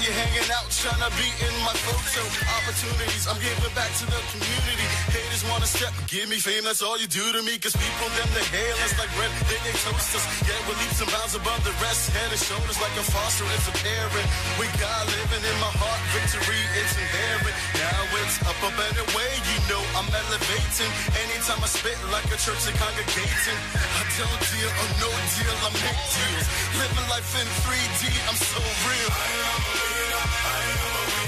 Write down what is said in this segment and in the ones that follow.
you hanging out, trying to be in my photo. Opportunities, I'm giving back to the community. Haters wanna step, give me fame, that's all you do to me. Cause people, them, they hail us like bread, they, they toast us. Yeah, we're leaps and bounds above the rest. Head and shoulders like a foster, it's a parent. We got living in my heart, victory, it's inherent. Now it's I'm elevating. Anytime I spit like a church and congregating. I don't deal or oh no deal, I make deals. Living life in 3D, I'm so real. I am a winner, I am a winner.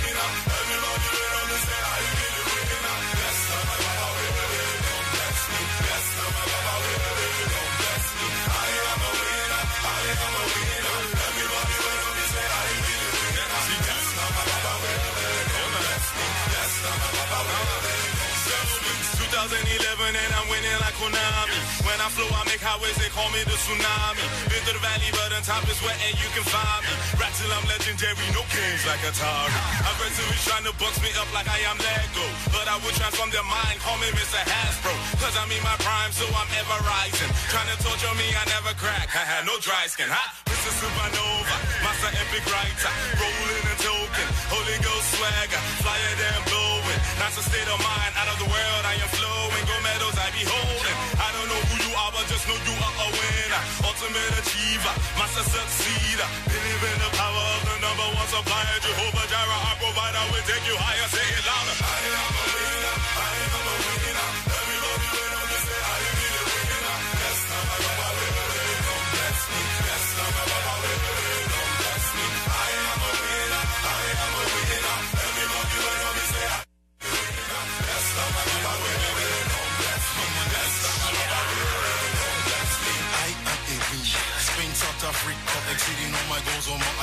2011 and I'm winning like Konami. When I flow, I make highways, they call me the tsunami. Been through the valley, but on top is where and you can find me. Rap I'm legendary, no games like Atari. I've trying to box me up like I am Lego. But I will transform their mind, call me Mr. Hasbro. Cause I'm in my prime, so I'm ever rising. Trying to torture me, I never crack. I had no dry skin, huh? Mr. Supernova, Master Epic Writer. Rolling and token, Holy Ghost swagger. Flyer than blowing. That's a state of mind, out of the world, I am flowing. Gold medals I be holding. I don't know who you are, but just know you are a winner. Ultimate achiever, master succeeder. Believe in the power of the number one supplier. Jehovah Jireh, our provider, will take you higher. Say it louder. I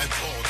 goals on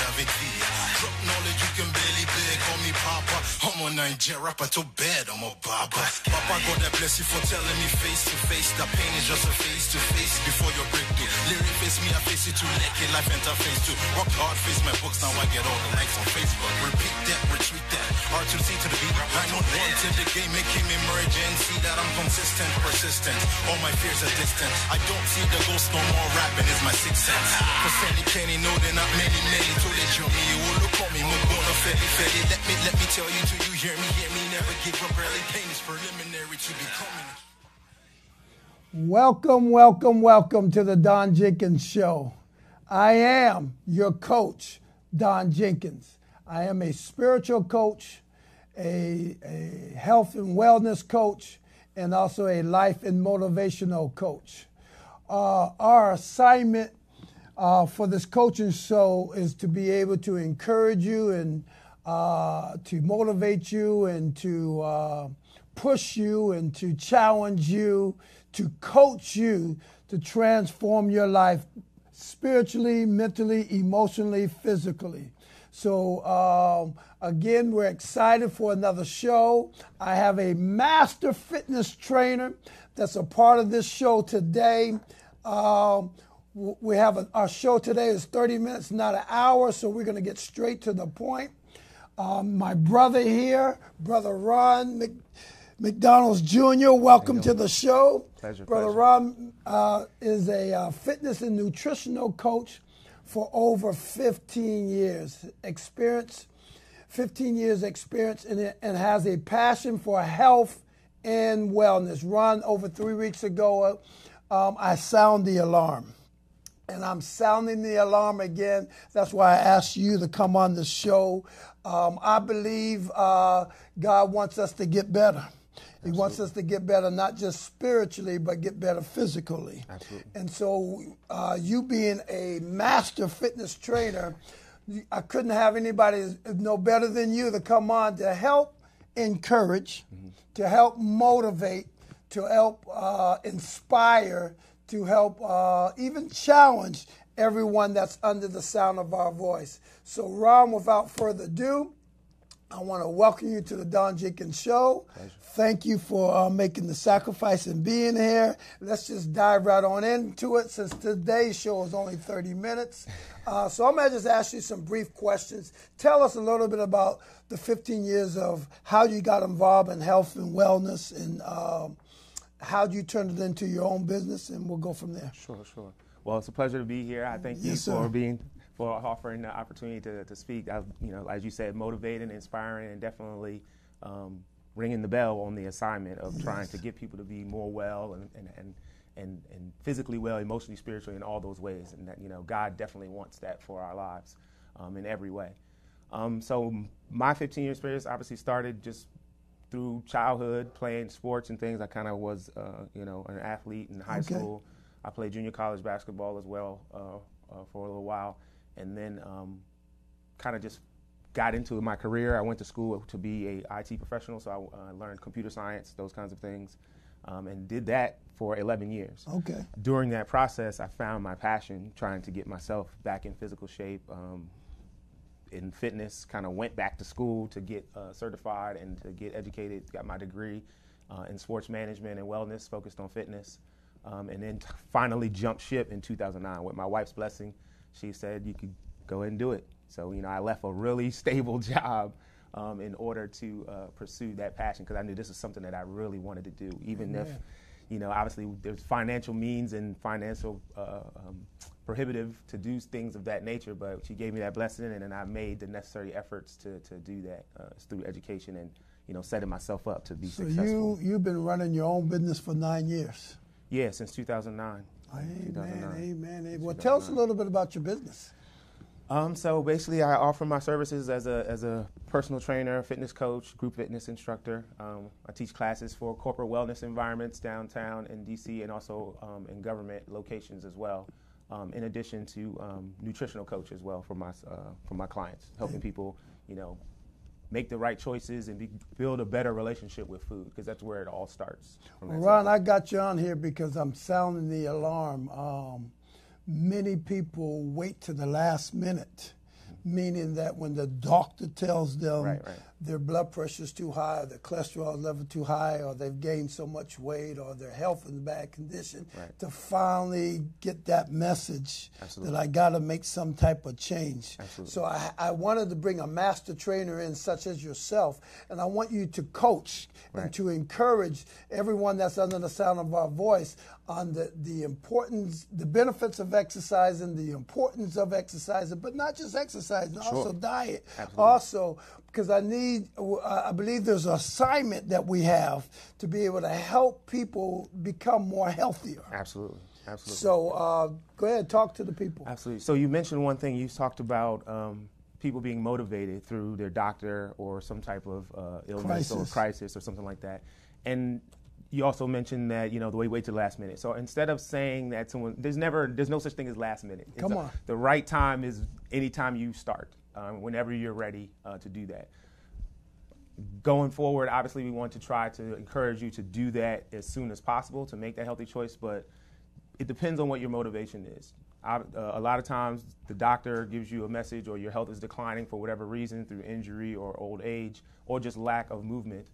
I'm a Niger rapper to bed, oh, I'm a baba. Papa, God, that bless you for telling me face to face. The pain is just a face to face before your breakthrough. Lyric face me, I face it too. Naked life interface too. Rock hard, face my books, now I get all the likes on Facebook. Repeat that, retweet that. R2C to the beat. I know one to the game, making emergency that I'm consistent, persistent. All my fears are distant. I don't see the ghost no more rapping is my sixth sense. For Sandy Kenny, know they're not many, many. To let you me, you on me, fetty, fetty. Let me, let me tell you, till you hear me, hear me, never give up early. Pain is preliminary to becoming. Welcome, welcome, welcome to the Don Jenkins Show. I am your coach, Don Jenkins. I am a spiritual coach, a, a health and wellness coach, and also a life and motivational coach. Uh, our assignment uh, for this coaching show is to be able to encourage you and uh, to motivate you and to uh, push you and to challenge you, to coach you to transform your life spiritually, mentally, emotionally, physically. So, um, again, we're excited for another show. I have a master fitness trainer that's a part of this show today. Um, we have a, our show today is 30 minutes, not an hour, so we're going to get straight to the point. Um, my brother here, brother Ron Mc, McDonald's Jr., welcome to the show. Pleasure, brother pleasure. Ron uh, is a uh, fitness and nutritional coach for over 15 years experience, 15 years experience, it, and has a passion for health and wellness. Ron, over three weeks ago, uh, um, I sound the alarm and I'm sounding the alarm again. That's why I asked you to come on the show. Um, I believe uh, God wants us to get better. He wants us to get better, not just spiritually, but get better physically. Absolutely. And so, uh, you being a master fitness trainer, I couldn't have anybody no better than you to come on to help encourage, to help motivate, to help uh, inspire, to help uh, even challenge everyone that's under the sound of our voice. So, Ron, without further ado, I want to welcome you to the Don Jenkins Show. Pleasure. Thank you for uh, making the sacrifice and being here. Let's just dive right on into it since today's show is only 30 minutes. Uh, so I'm going to just ask you some brief questions. Tell us a little bit about the 15 years of how you got involved in health and wellness and um, how do you turned it into your own business, and we'll go from there. Sure, sure. Well, it's a pleasure to be here. I thank you Yes, for sir. being for offering the opportunity to, to speak. I, you know, as you said, motivating, inspiring, and definitely um, ringing the bell on the assignment of trying to get people to be more well and and, and and and physically well, emotionally, spiritually, in all those ways. And that you know, God definitely wants that for our lives um, in every way. Um, so my 15 year experience obviously started just through childhood playing sports and things. I kind of was, uh, you know, an athlete in high Okay. school. I played junior college basketball as well uh, uh, for a little while, and then um, kind of just got into my career. I went to school to be a IT professional, so I uh, learned computer science, those kinds of things, um, and did that for 11 years. Okay. During that process, I found my passion trying to get myself back in physical shape. Um, in fitness, kind of went back to school to get uh, certified and to get educated. Got my degree uh, in sports management and wellness, focused on fitness, um, and then t- finally jumped ship in 2009 with my wife's blessing. She said you could go ahead and do it. So you know, I left a really stable job um, in order to uh, pursue that passion because I knew this was something that I really wanted to do, even if. You know, obviously, there's financial means and financial uh, um, prohibitive to do things of that nature, but she gave me that blessing, and then I made the necessary efforts to, to do that uh, through education and you know setting myself up to be So successful. you you've been running your own business for nine years. yeah, since 2009. Amen. 2009. Amen. amen. Well, tell us a little bit about your business. Um, so basically, I offer my services as a as a personal trainer, fitness coach, group fitness instructor. Um, I teach classes for corporate wellness environments downtown in DC and also um, in government locations as well. Um, in addition to um, nutritional coach as well for my uh, for my clients, helping people, you know, make the right choices and be, build a better relationship with food because that's where it all starts. Well, Ron, I got you on here because I'm sounding the alarm. Um, many people wait to the last minute, meaning that when the doctor tells them Right, right. Their blood pressure is too high, or their cholesterol level too high, or they've gained so much weight, or their health is in bad condition, Right. to finally get that message Absolutely. that I got to make some type of change. Absolutely. So I, I wanted to bring a master trainer in, such as yourself, and I want you to coach and to encourage everyone that's under the sound of our voice on the, the importance, the benefits of exercising, the importance of exercising, but not just exercising, also diet. Absolutely. Also, because I need, I believe there's an assignment that we have to be able to help people become more healthier. Absolutely, absolutely. So uh, go ahead, talk to the people. Absolutely. So you mentioned one thing. You talked about um, people being motivated through their doctor or some type of uh, illness or Crisis. crisis or something like that. And you also mentioned that you know the way wait till the last minute. So instead of saying that someone, there's never, there's no such thing as last minute. It's Come a- on. The right time is any time you start, um, whenever you're ready uh, to do that going forward, obviously, we want to try to encourage you to do that as soon as possible to make that healthy choice. But it depends on what your motivation is. I, uh, a lot of times, the doctor gives you a message, or your health is declining for whatever reason through injury or old age, or just lack of movement.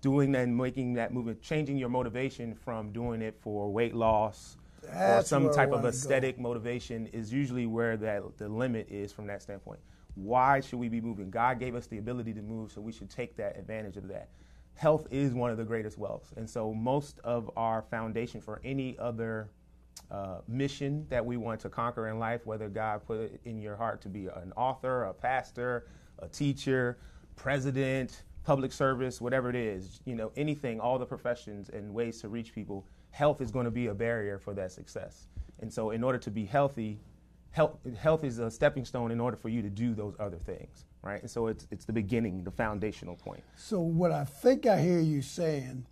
Doing and making that movement, changing your motivation from doing it for weight loss or some type of aesthetic motivation is usually where that the limit is from that standpoint. Why should we be moving? God gave us the ability to move, so we should take that advantage of that. Health is one of the greatest wealths, and so most of our foundation for any other uh, mission that we want to conquer in life, whether God put it in your heart to be an author, a pastor, a teacher, president, public service, whatever it is, you know, anything, all the professions and ways to reach people, health is going to be a barrier for that success. And so, in order to be healthy, health, health is a stepping stone in order for you to do those other things, right? And so, it's, it's the beginning, the foundational point. So what I think I hear you saying,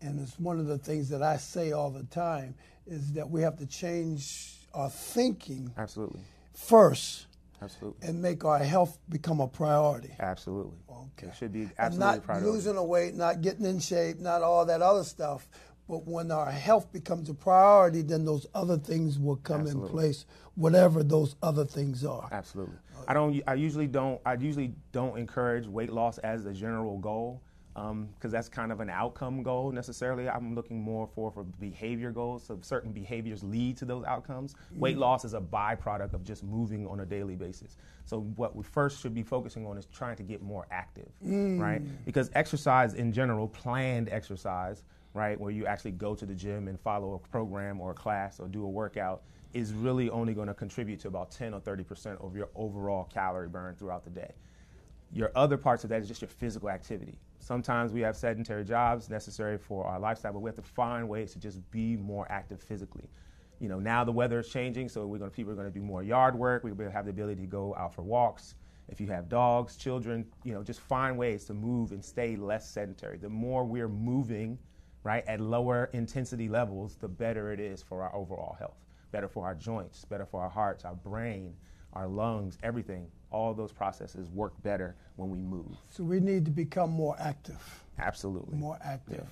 and it's one of the things that I say all the time, is that we have to change our thinking Absolutely. first Absolutely. and make our health become a priority. Absolutely. Okay. It should be And absolutely not a priority. losing the weight, not getting in shape, not all that other stuff, But when our health becomes a priority, then those other things will come Absolutely. in place, whatever those other things are. Absolutely. I don't. I usually don't. I usually don't encourage weight loss as a general goal um, because that's kind of an outcome goal necessarily. I'm looking more for for behavior goals. So certain behaviors lead to those outcomes. Weight mm-hmm. loss is a byproduct of just moving on a daily basis. So what we first should be focusing on is trying to get more active, right? Mm. Because exercise in general, planned exercise, right, where you actually go to the gym and follow a program or a class or do a workout is really only going to contribute to about 10 or 30 percent of your overall calorie burn throughout the day. Your other parts of that is just your physical activity. Sometimes we have sedentary jobs necessary for our lifestyle, but we have to find ways to just be more active physically. You know, now the weather is changing, so we're going to, people are going to do more yard work. We have the ability to go out for walks. If you have dogs, children, you know, just find ways to move and stay less sedentary. The more we're moving, right, at lower intensity levels, the better it is for our overall health better for our joints, better for our hearts, our brain, our lungs, everything. All those processes work better when we move. So we need to become more active. Absolutely. More active.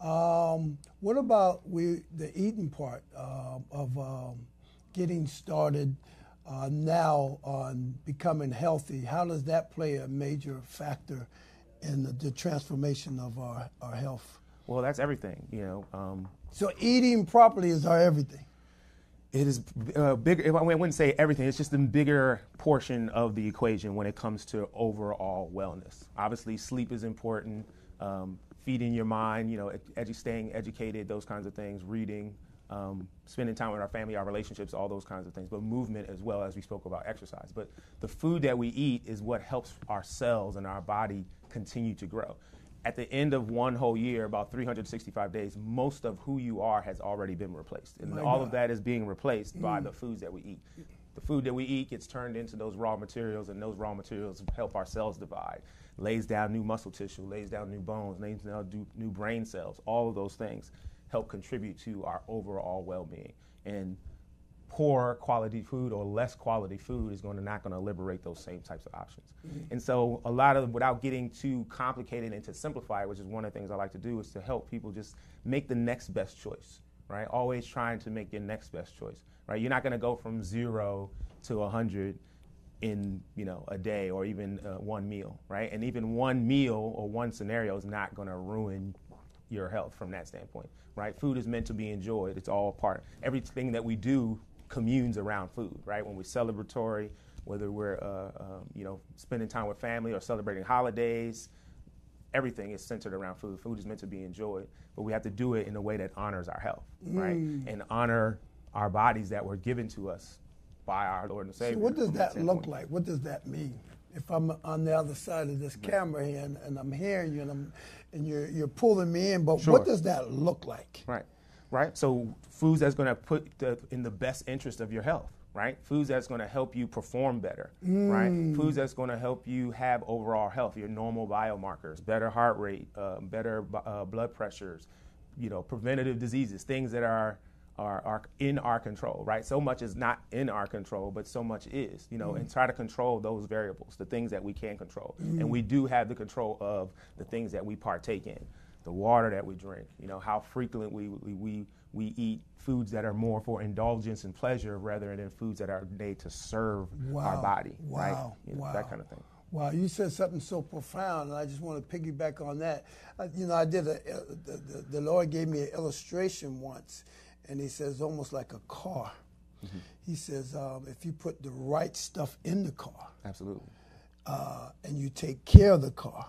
Um, what about we the eating part uh, of um, getting started uh, now on becoming healthy? How does that play a major factor in the, the transformation of our, our health? Well, that's everything, you know. Um, So eating properly is our everything. it is uh, bigger. I wouldn't say everything. It's just the bigger portion of the equation when it comes to overall wellness. Obviously, sleep is important. Um, feeding your mind, you know, edu- staying educated, those kinds of things. Reading, um, spending time with our family, our relationships, all those kinds of things. But movement as well as we spoke about exercise. But the food that we eat is what helps our cells and our body continue to grow. At the end of one whole year, about 365 days, most of who you are has already been replaced. And My all God. of that is being replaced by mm. the foods that we eat. The food that we eat gets turned into those raw materials, and those raw materials help our cells divide, lays down new muscle tissue, lays down new bones, lays down new- new brain cells. All of those things help contribute to our overall well-being. And poor quality food or less quality food is going to not going to liberate those same types of options. And so a lot of without getting too complicated and to simplify, which is one of the things I like to do, is to help people just make the next best choice. Right? Always trying to make your next best choice. Right? You're not going to go from zero to a hundred in you know a day or even uh, one meal. Right? And even one meal or one scenario is not going to ruin your health from that standpoint, right? Food is meant to be enjoyed. It's all part. Everything that we do communes around food, right? When we're celebratory, whether we're uh, um, you know spending time with family or celebrating holidays, everything is centered around food. Food is meant to be enjoyed, but we have to do it in a way that honors our health, right? And honor our bodies that were given to us by our Lord and Savior. So what does that look like? What does that mean? If I'm on the other side of this camera here and, and I'm hearing you and, I'm, and you're, you're pulling me in, but Sure. what does that look like? Right, right. So foods that's going to put the, in the best interest of your health, right? Foods that's going to help you perform better, right? Foods that's going to help you have overall health, your normal biomarkers, better heart rate, uh, better uh, blood pressures, you know, preventative diseases, things that are are, are in our control, right? So much is not in our control, but so much is, you know, and try to control those variables, the things that we can control. And we do have the control of the things that we partake in, the water that we drink, you know, how frequently we, we, we eat foods that are more for indulgence and pleasure rather than foods that are made to serve our Wow. body, right? Wow. You know, Wow. That kind of thing. Wow, you said something so profound, and I just want to piggyback on that. Uh, you know, I did a, uh, the, the, the Lord gave me an illustration once, and He says almost like a car. Mm-hmm. He says um, if you put the right stuff in the car Absolutely. uh, and you take care of the car,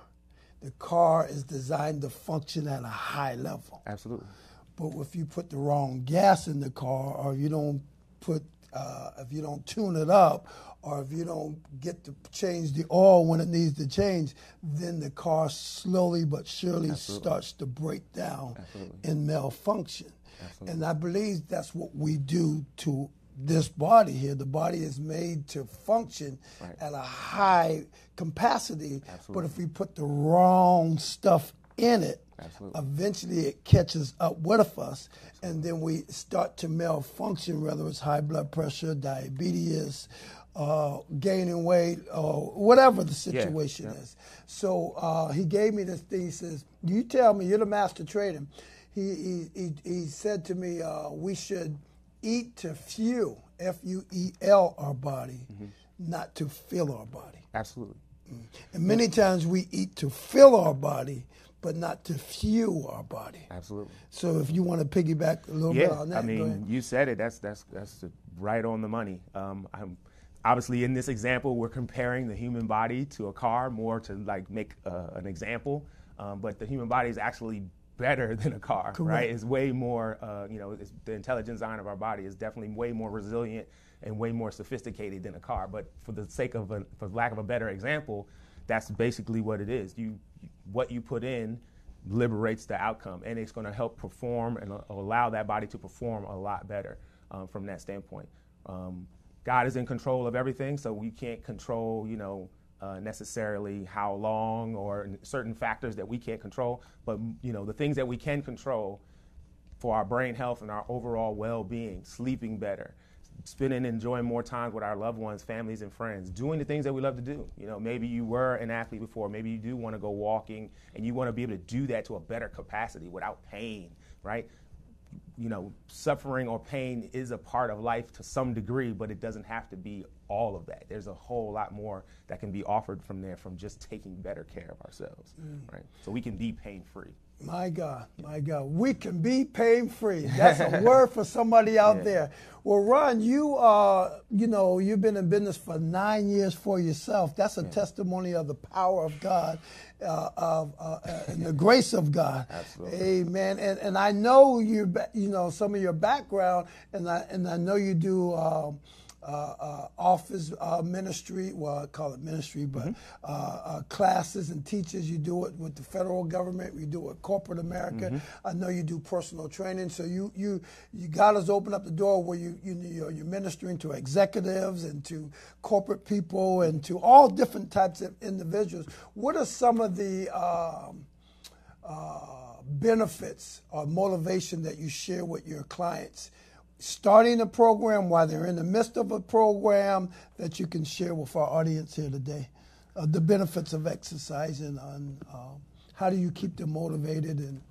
the car is designed to function at a high level. Absolutely. But if you put the wrong gas in the car, or if you don't put, uh, if you don't tune it up, or if you don't get to change the oil when it needs to change, then the car slowly but surely starts to break down and malfunction. Absolutely. And I believe that's what we do to this body here. The body is made to function Right. at a high capacity, Absolutely. but if we put the wrong stuff in it, Absolutely. eventually it catches up with us and then we start to malfunction whether it's high blood pressure diabetes uh, gaining weight or whatever the situation yeah. is so uh, he gave me this thing he says you tell me you're the master trader he, he, he, he said to me, uh, we should eat to fuel, F U E L, our body, mm-hmm. not to fill our body. Absolutely. And many times we eat to fill our body, but not to fuel our body. Absolutely. So if you want to piggyback a little yeah, bit on that, I mean, you said it. That's that's that's right on the money. Um, I'm obviously in this example, we're comparing the human body to a car more to like make uh, an example. Um, but the human body is actually better than a car, Correct. right? It's way more, uh, you know, the intelligent design of our body is definitely way more resilient and way more sophisticated than a car. But for the sake of, a, for lack of a better example, that's basically what it is. You, what you put in liberates the outcome, and it's going to help perform and allow that body to perform a lot better um, from that standpoint. Um, God is in control of everything, so we can't control, you know, uh, necessarily how long or certain factors that we can't control. But you know, the things that we can control for our brain health and our overall well-being, sleeping better, spending enjoying more time with our loved ones, families, and friends, doing the things that we love to do. You know, maybe you were an athlete before, maybe you do want to go walking, and you want to be able to do that to a better capacity without pain, right? You know, suffering or pain is a part of life to some degree, but it doesn't have to be all of that. There's a whole lot more that can be offered from there from just taking better care of ourselves, mm. right? So we can be pain free. My God, my God, we can be pain free. That's a word for somebody out yeah. there. Well, Ron, you are, you know, you've been in business for nine years for yourself. That's a yeah. testimony of the power of God, uh, of uh, uh and the grace of God. Absolutely. Amen. And and I know you, you know, some of your background, and I and I know you do. Um, uh, uh, office uh, ministry, well, I call it ministry, but mm-hmm. classes and teachers. You do it with the federal government. You do it with corporate America. Mm-hmm. I know you do personal training. So you you you God has opened up the door where you you you're, you're ministering to executives and to corporate people and to all different types of individuals. What are some of the um, uh, benefits or motivation that you share with your clients starting a program, while they're in the midst of a program, that you can share with our audience here today. Uh, the benefits of exercising on um, how do you keep them motivated and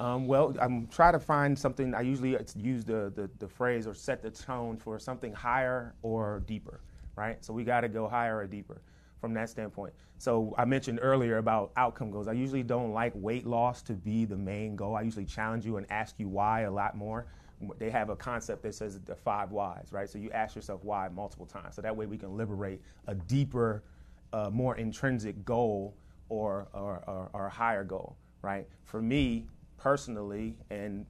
um, well, I'm trying to find something. I usually use the, the, the, phrase or set the tone for something higher or deeper, right? So we got to go higher or deeper from that standpoint. So I mentioned earlier about outcome goals. I usually don't like weight loss to be the main goal. I usually challenge you and ask you why a lot more they have a concept that says the five whys, right? So you ask yourself why multiple times. So that way we can liberate a deeper, uh, more intrinsic goal or, or, or, or, a higher goal, right? For me personally, and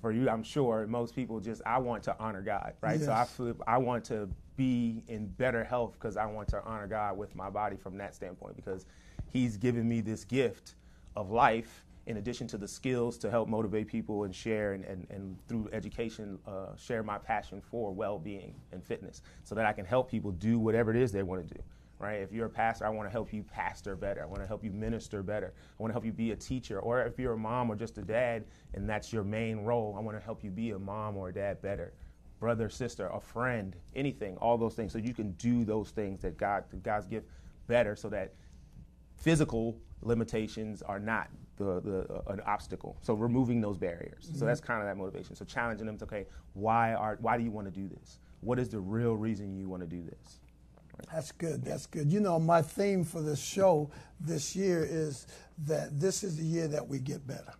for you, I'm sure most people just, I want to honor God, right? Yes. So I flip, I want to be in better health because I want to honor God with my body from that standpoint because He's given me this gift of life in addition to the skills to help motivate people and share and, and, and through education uh, share my passion for well-being and fitness so that i can help people do whatever it is they want to do right? If you're a pastor i want to help you pastor better. I want to help you minister better. I want to help you be a teacher. Or if you're a mom or just a dad and that's your main role i want to help you be a mom or a dad better brother sister a friend anything all those things. So you can do those things that god that god's gift better so that physical limitations are not the, the uh, an obstacle. So removing those barriers. Mm-hmm. So that's kind of that motivation. So challenging them to okay, why are why do you want to do this? What is the real reason you want to do this? Right. That's good. That's good. You know, my theme for this show this year is that this is the year that we get better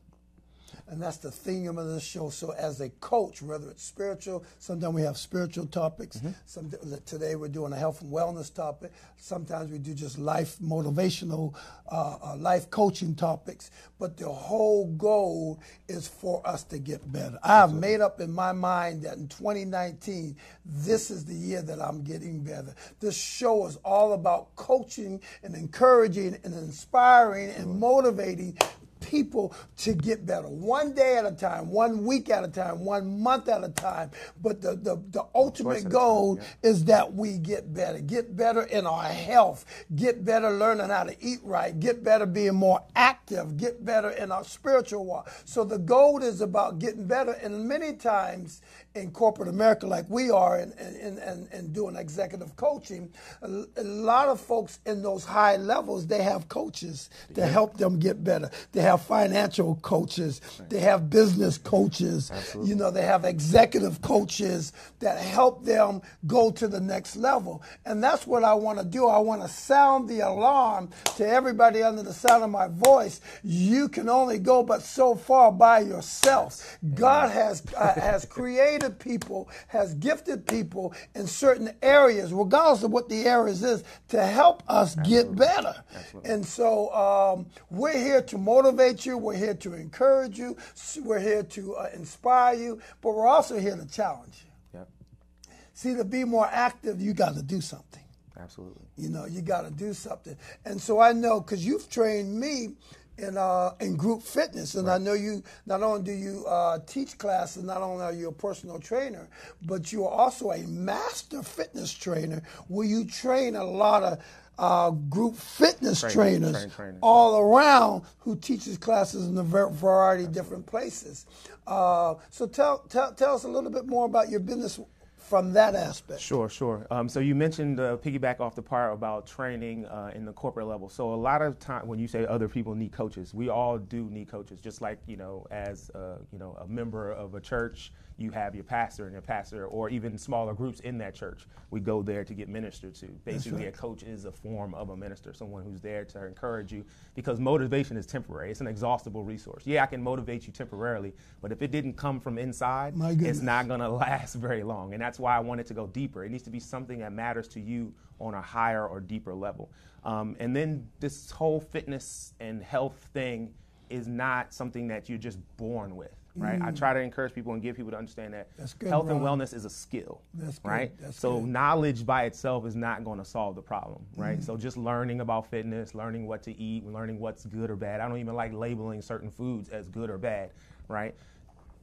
and that's the theme of this show. So, as a coach, whether it's spiritual, sometimes we have spiritual topics. Mm-hmm. Some, today we're doing a health and wellness topic. Sometimes we do just life motivational, uh, uh, life coaching topics. But the whole goal is for us to get better. I have made up in my mind that in 2019, this is the year that I'm getting better. This show is all about coaching and encouraging and inspiring and motivating people to get better. One day at a time, one week at a time, one month at a time. But the, the, the ultimate goal time, yeah. is that we get better. Get better in our health. Get better learning how to eat right. Get better being more active. Get better in our spiritual walk. So the goal is about getting better. And many times in corporate America like we are and, and, and, and doing executive coaching, a, a lot of folks in those high levels, they have coaches to help them get better. They have financial coaches, they have business coaches, Absolutely. you know, they have executive coaches that help them go to the next level. And that's what I want to do. I want to sound the alarm to everybody under the sound of my voice. You can only go but so far by yourself. God has uh, has created people, has gifted people in certain areas, regardless of what the areas is, to help us get better. And so um, we're here to motivate you. We're here to encourage you. We're here to uh, inspire you, but we're also here to challenge you. Yep. See, to be more active, you got to do something. Absolutely. You know, you got to do something. And so I know because you've trained me in uh, in group fitness, and I know you. Not only do you uh, teach classes, not only are you a personal trainer, but you are also a master fitness trainer, where you train a lot of. Uh, group fitness Trainers, trainers train- trainers. all around who teaches classes in a variety of different places. Uh, so tell, tell tell us a little bit more about your business from that aspect. Sure, sure. Um, so you mentioned uh, piggyback off the part about training uh, in the corporate level. So a lot of time when you say other people need coaches, we all do need coaches. Just like you know, as uh, you know, a member of a church, you have your pastor and your pastor, or even smaller groups in that church. We go there to get ministered to. Basically, a coach is a form of a minister, someone who's there to encourage you, because motivation is temporary. It's an exhaustible resource. Yeah, I can motivate you temporarily, but if it didn't come from inside, it's not going to last very long. And that's why I want it to go deeper. It needs to be something that matters to you on a higher or deeper level. Um, and then this whole fitness and health thing is not something that you're just born with. Right, I try to encourage people and give people to understand that Mm. That's good, health and wellness is a skill. That's good. right. That's so good. knowledge by itself is not going to solve the problem. Right. Mm. So just learning about fitness, learning what to eat, learning what's good or bad. I don't even like labeling certain foods as good or bad. Right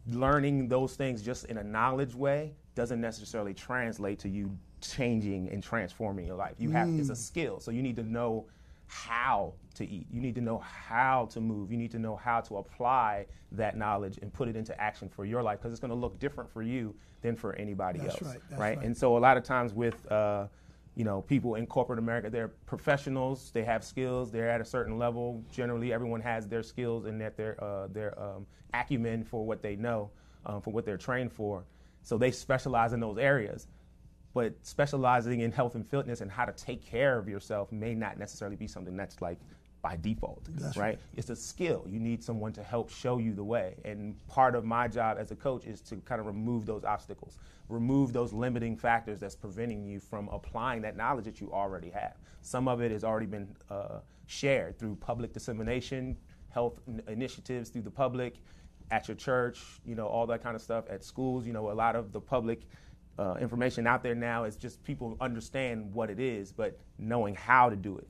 learning those things just in a knowledge way doesn't necessarily translate to you changing and transforming your life. You have it's a skill, so you need to know how to eat. You need to know how to move. You need to know how to apply that knowledge and put it into action for your life because it's going to look different for you than for anybody That's else. right, that's right. And so a lot of times with uh, you know people in corporate America, they're professionals. They have skills. They're at a certain level. Generally, everyone has their skills and that their uh, their um, acumen for what they know, um, for what they're trained for. So they specialize in those areas. But specializing in health and fitness and how to take care of yourself may not necessarily be something that's like by default, right? right. It's a skill. You need someone to help show you the way. And part of my job as a coach is to kind of remove those obstacles, remove those limiting factors that's preventing you from applying that knowledge that you already have. Some of it has already been uh, shared through public dissemination, health in- initiatives through the public, at your church, you know, all that kind of stuff. At schools, you know, a lot of the public uh, information out there now is just people understand what it is, but knowing how to do it,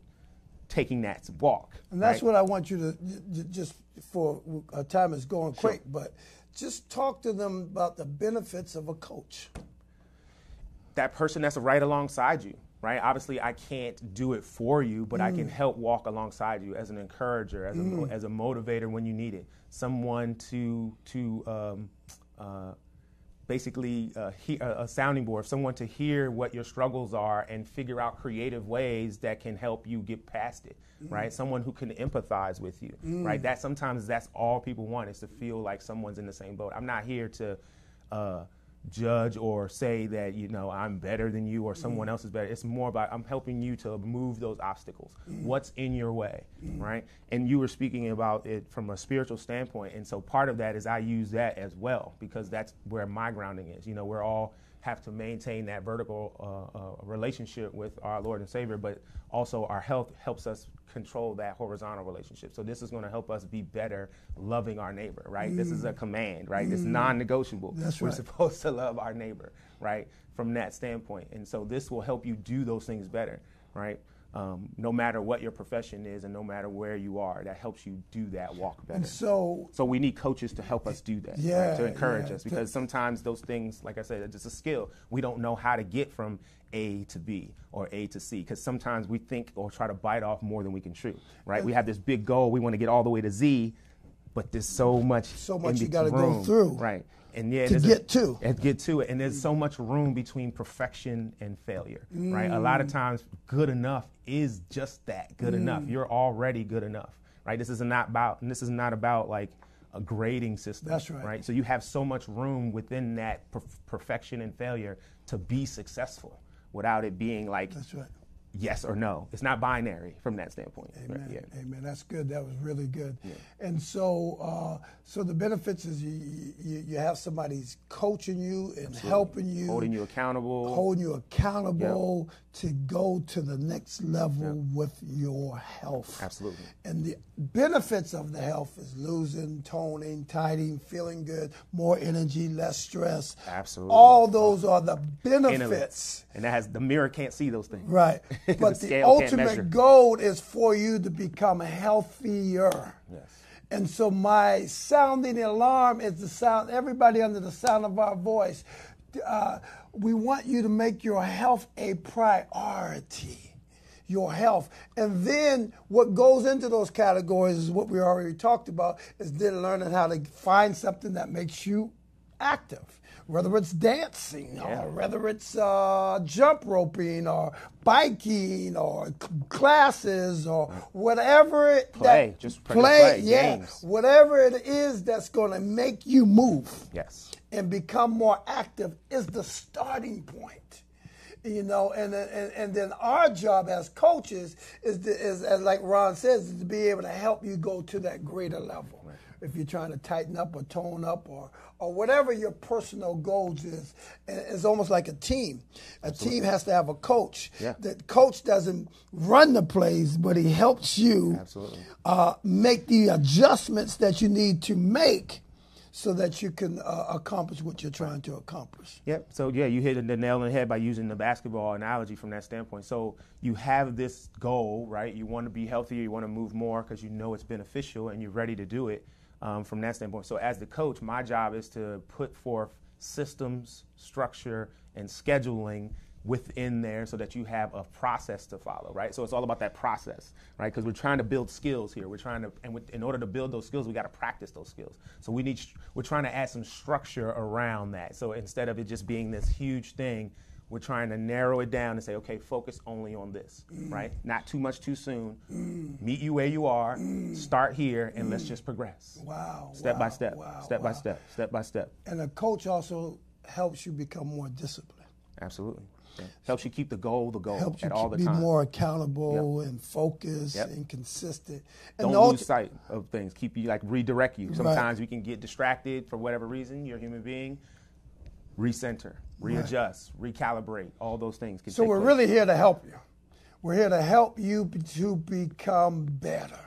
taking that walk. And that's right? what I want you to just for our time is going quick, but just talk to them about the benefits of a coach. that person that's right alongside you, right? Obviously, I can't do it for you, but I can Mm. help walk alongside you as an encourager, as a as a motivator when you need it. Someone to to um, uh, basically uh, a a sounding board, someone to hear what your struggles are and figure out creative ways that can help you get past it, right? Someone who can empathize with you, right? That sometimes that's all people want is to feel like someone's in the same boat. I'm not here to uh, judge or say that you know I'm better than you or someone else is better. It's more about I'm helping you to move those obstacles. What's in your way, right? And you were speaking about it from a spiritual standpoint, and so part of that is I use that as well because that's where my grounding is. You know, we're all have to maintain that vertical uh, uh, relationship with our Lord and Savior, but also our health helps us control that horizontal relationship. So this is going to help us be better loving our neighbor, right? This is a mm. command, right? It's mm. non-negotiable. That's We're right. supposed to love our neighbor, right? From that standpoint, and so this will help you do those things better, right? Um, no matter what your profession is, and no matter where you are, that helps you do that walk better. And so, So we need coaches to help us do that, right? Yeah, to encourage yeah. us, because sometimes those things, like I said, it's just a skill. We don't know how to get from A to B or A to C, because sometimes we think or try to bite off more than we can chew, right? We have this big goal, we want to get all the way to Z, but there's so much So much you gotta go through right and yeah to there's a- get to. and get to it and there's so much room between perfection and failure right a lot of Mm. times good enough is just that good enough you're already good enough right this is not about and this is not about like a grading system That's right. right so you have so much room within that per- perfection and failure to be successful without it being like That's right. Yes or no it's not binary from that standpoint right? Amen. yeah Amen. That's good. That was really good. And so, uh, so the benefits is you, you you have somebody's coaching you and helping you, holding you accountable holding you accountable to go to the next level with your health. Absolutely. And the benefits of the health is losing, toning, tightening, feeling good, more energy, less stress. Absolutely. All those are the benefits. and that has the mirror can't see those things Right. The But the, scale ultimate goal is for you to become healthier. Yes. And so my sounding alarm is the sound, everybody under the sound of our voice, uh, we want you to make your health a priority. Your health. And then what goes into those categories is what we already talked about, is then learning how to find something that makes you active. Whether it's dancing, Yeah. or whether it's uh, jump roping, or biking, or c- classes, or whatever it, Play, that just play- play, yeah, games. whatever it is that's going to make you move yes and become more active is the starting point. You know, and then- and, and then our job as coaches is, to, is as like Ron says, is to be able to help you go to that greater level. If you're trying to tighten up or tone up or or whatever your personal goals is, and it's almost like a team. A team has to have a coach. Yeah. The coach doesn't run the plays, but he helps you Absolutely. uh, make the adjustments that you need to make so that you can uh, accomplish what you're trying to accomplish. Yep. So yeah, you hit the nail on the head by using the basketball analogy from that standpoint. So you have this goal, right? You want to be healthier, you want to move more because you know it's beneficial, and you're ready to do it um, from that standpoint. So as the coach, my job is to put forth systems, structure, and scheduling within there so that you have a process to follow right? So it's all about that process right? Because we're trying to build skills here. We're trying to and in order to build those skills we got to practice those skills. So we need we're trying to add some structure around that. So instead of it just being this huge thing we're trying to narrow it down and say okay focus only on this right not too much too soon meet you where you are start here and let's just progress Wow. step by wow, step wow, step by step step by step And a coach also helps you become more disciplined. absolutely Yeah. helps you keep the goal the goal Helps you all keep- the be time more accountable and focused Yep. and consistent. And don't lose sight of things. Keep you like redirect you. Sometimes we can get distracted for whatever reason. You're a human being. Recenter, readjust, recalibrate. All those things. Can So we're place. really here to help you. We're here to help you to become better.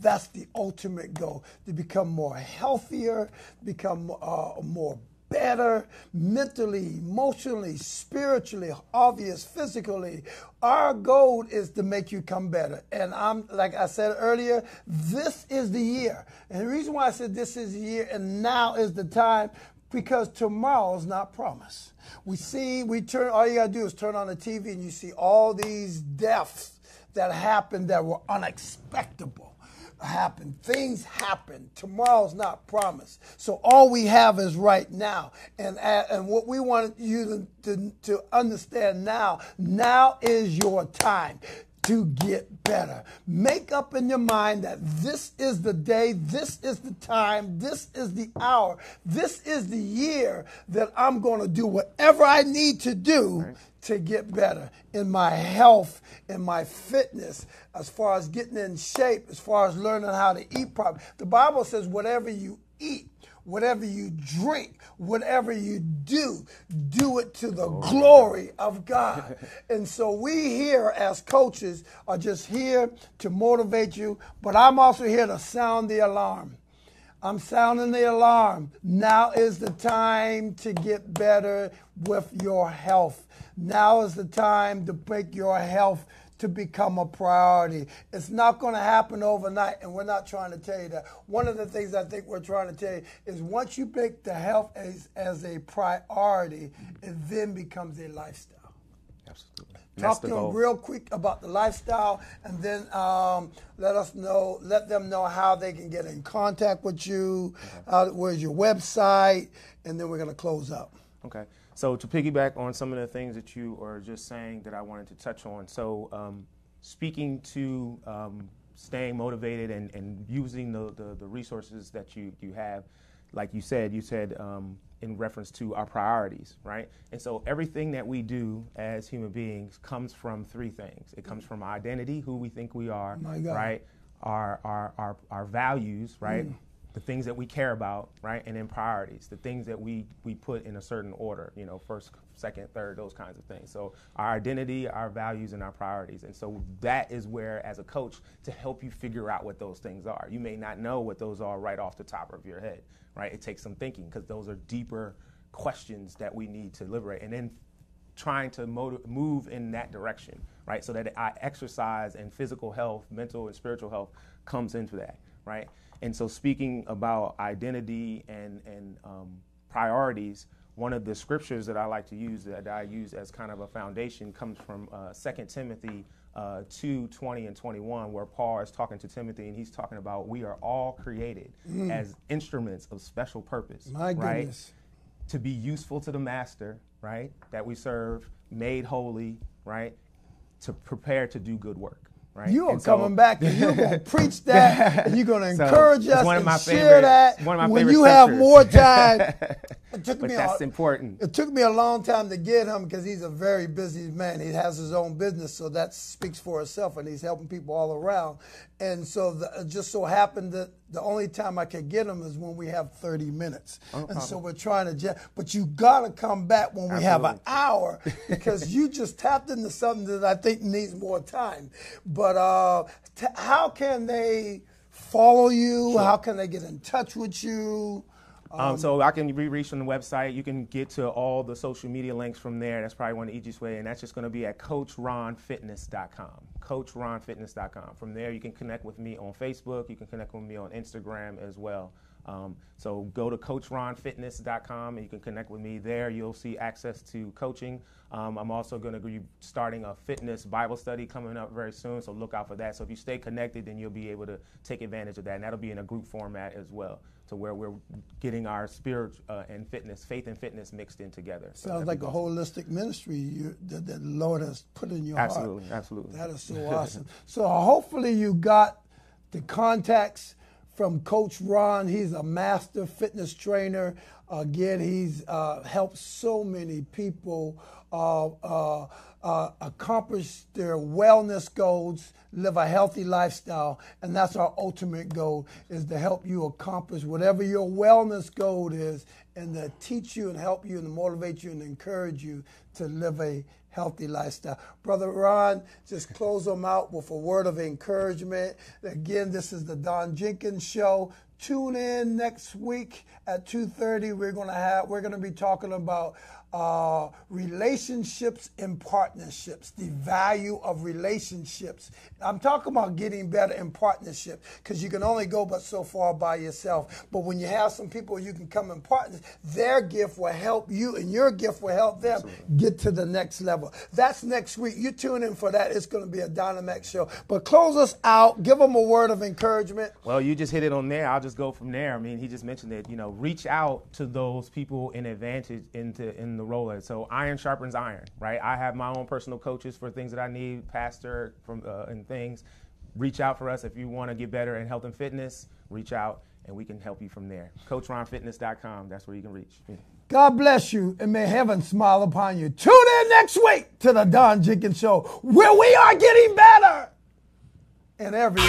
That's the ultimate goal: to become more healthier, become uh, more better mentally, emotionally, spiritually, obvious, physically. Our goal is to make you come better. And I'm like I said earlier, this is the year. And the reason why I said this is the year and now is the time because tomorrow's not promised. We see, we turn, all you gotta do is turn on the TV and you see all these deaths that happened that were unexpectable. Happen. Things happen. Tomorrow's not promised. So all we have is right now. And and what we want you to, to, to understand now, now is your time to get better. Make up in your mind that this is the day, this is the time, this is the hour, this is the year that I'm going to do whatever I need to do to get better in my health, in my fitness, as far as getting in shape, as far as learning how to eat properly. The Bible says, whatever you eat, whatever you drink, whatever you do, do it to the oh, glory of God. and so we here as coaches are just here to motivate you, but I'm also here to sound the alarm. I'm sounding the alarm. Now is the time to get better with your health. Now is the time to make your health to become a priority. It's not going to happen overnight, and we're not trying to tell you that. One of the things I think we're trying to tell you is once you make the health as, as a priority, it then becomes a lifestyle. Absolutely. Talk to them real quick about the lifestyle, and then um, let us know, let them know how they can get in contact with you. Okay. Uh, where's your website? And then we're going to close up. Okay. So to piggyback on some of the things that you are just saying that I wanted to touch on. So um, speaking to um, staying motivated and, and using the, the, the, resources that you, you have, like you said, you said um, in reference to our priorities, right? And so everything that we do as human beings comes from three things. It comes from our identity, who we think we are, right? Our, our, our, our values, right? Mm. The things that we care about, right? And then priorities, the things that we, we put in a certain order, you know, first, second, third, those kinds of things. So our identity, our values, and our priorities. And so that is where, as a coach, to help you figure out what those things are. You may not know what those are right off the top of your head, right? It takes some thinking because those are deeper questions that we need to liberate. And then trying to motiv- move in that direction, right? So that our exercise and physical health, mental and spiritual health comes into that, right? And so speaking about identity and, and um, priorities, one of the scriptures that I like to use that I use as kind of a foundation comes from uh, 2 Timothy uh, 2 20 and 21, where Paul is talking to Timothy and he's talking about we are all created mm. as instruments of special purpose. My right? goodness. To be useful to the master, right? That we serve, made holy, right? To prepare to do good work. Right? You are so, coming back and you're going to preach that and you're going to so encourage us and share favorite, that when you have more time. It took but me that's a, important. It took me a long time to get him because he's a very busy man. He has his own business, so that speaks for itself, and he's helping people all around. And so the, it just so happened that the only time I could get them is when we have 30 minutes. Oh, and so we're trying to, but you got to come back when we Absolutely. have an hour because you just tapped into something that I think needs more time. But uh, t- how can they follow you? Sure. How can they get in touch with you? Um, um, so I can be reached on the website. You can get to all the social media links from there. That's probably one of the easiest way, and that's just going to be at CoachRonFitness.com. CoachRonFitness.com. From there, you can connect with me on Facebook. You can connect with me on Instagram as well. Um, so go to CoachRonFitness.com and you can connect with me there. You'll see access to coaching. Um, I'm also going to be starting a fitness Bible study coming up very soon, so look out for that. So if you stay connected, then you'll be able to take advantage of that, and that'll be in a group format as well to where we're getting our spirit uh, and fitness, faith and fitness mixed in together. So Sounds like a holistic ministry you, that, that, the Lord has put in your absolutely, heart. Absolutely, That is so awesome. So hopefully you got the contacts from Coach Ron. He's a master fitness trainer. Again, he's uh, helped so many people uh, uh, uh, accomplish their wellness goals, live a healthy lifestyle, and that's our ultimate goal: is to help you accomplish whatever your wellness goal is, and to teach you and help you and motivate you and encourage you to live a healthy lifestyle. Brother Ron, just close them out with a word of encouragement. Again, this is the Don Jenkins Show. Tune in next week at 2:30. We're gonna have we're gonna be talking about uh, relationships and partnerships, the value of relationships. I'm talking about getting better in partnership because you can only go but so far by yourself. But when you have some people you can come in partners, their gift will help you and your gift will help them get to the next level. That's next week. You tune in for that. It's going to be a dynamic show. But close us out. Give them a word of encouragement. Well, you just hit it on there. I'll just go from there. I mean, he just mentioned that, you know, reach out to those people in advantage into in the roller. So iron sharpens iron, right? I have my own personal coaches for things that I need, pastor from uh, and things. Reach out for us if you want to get better in health and fitness. Reach out and we can help you from there. CoachRonFitness.com. That's where you can reach. God bless you and may heaven smile upon you. Tune in next week to the Don Jenkins Show where we are getting better in every.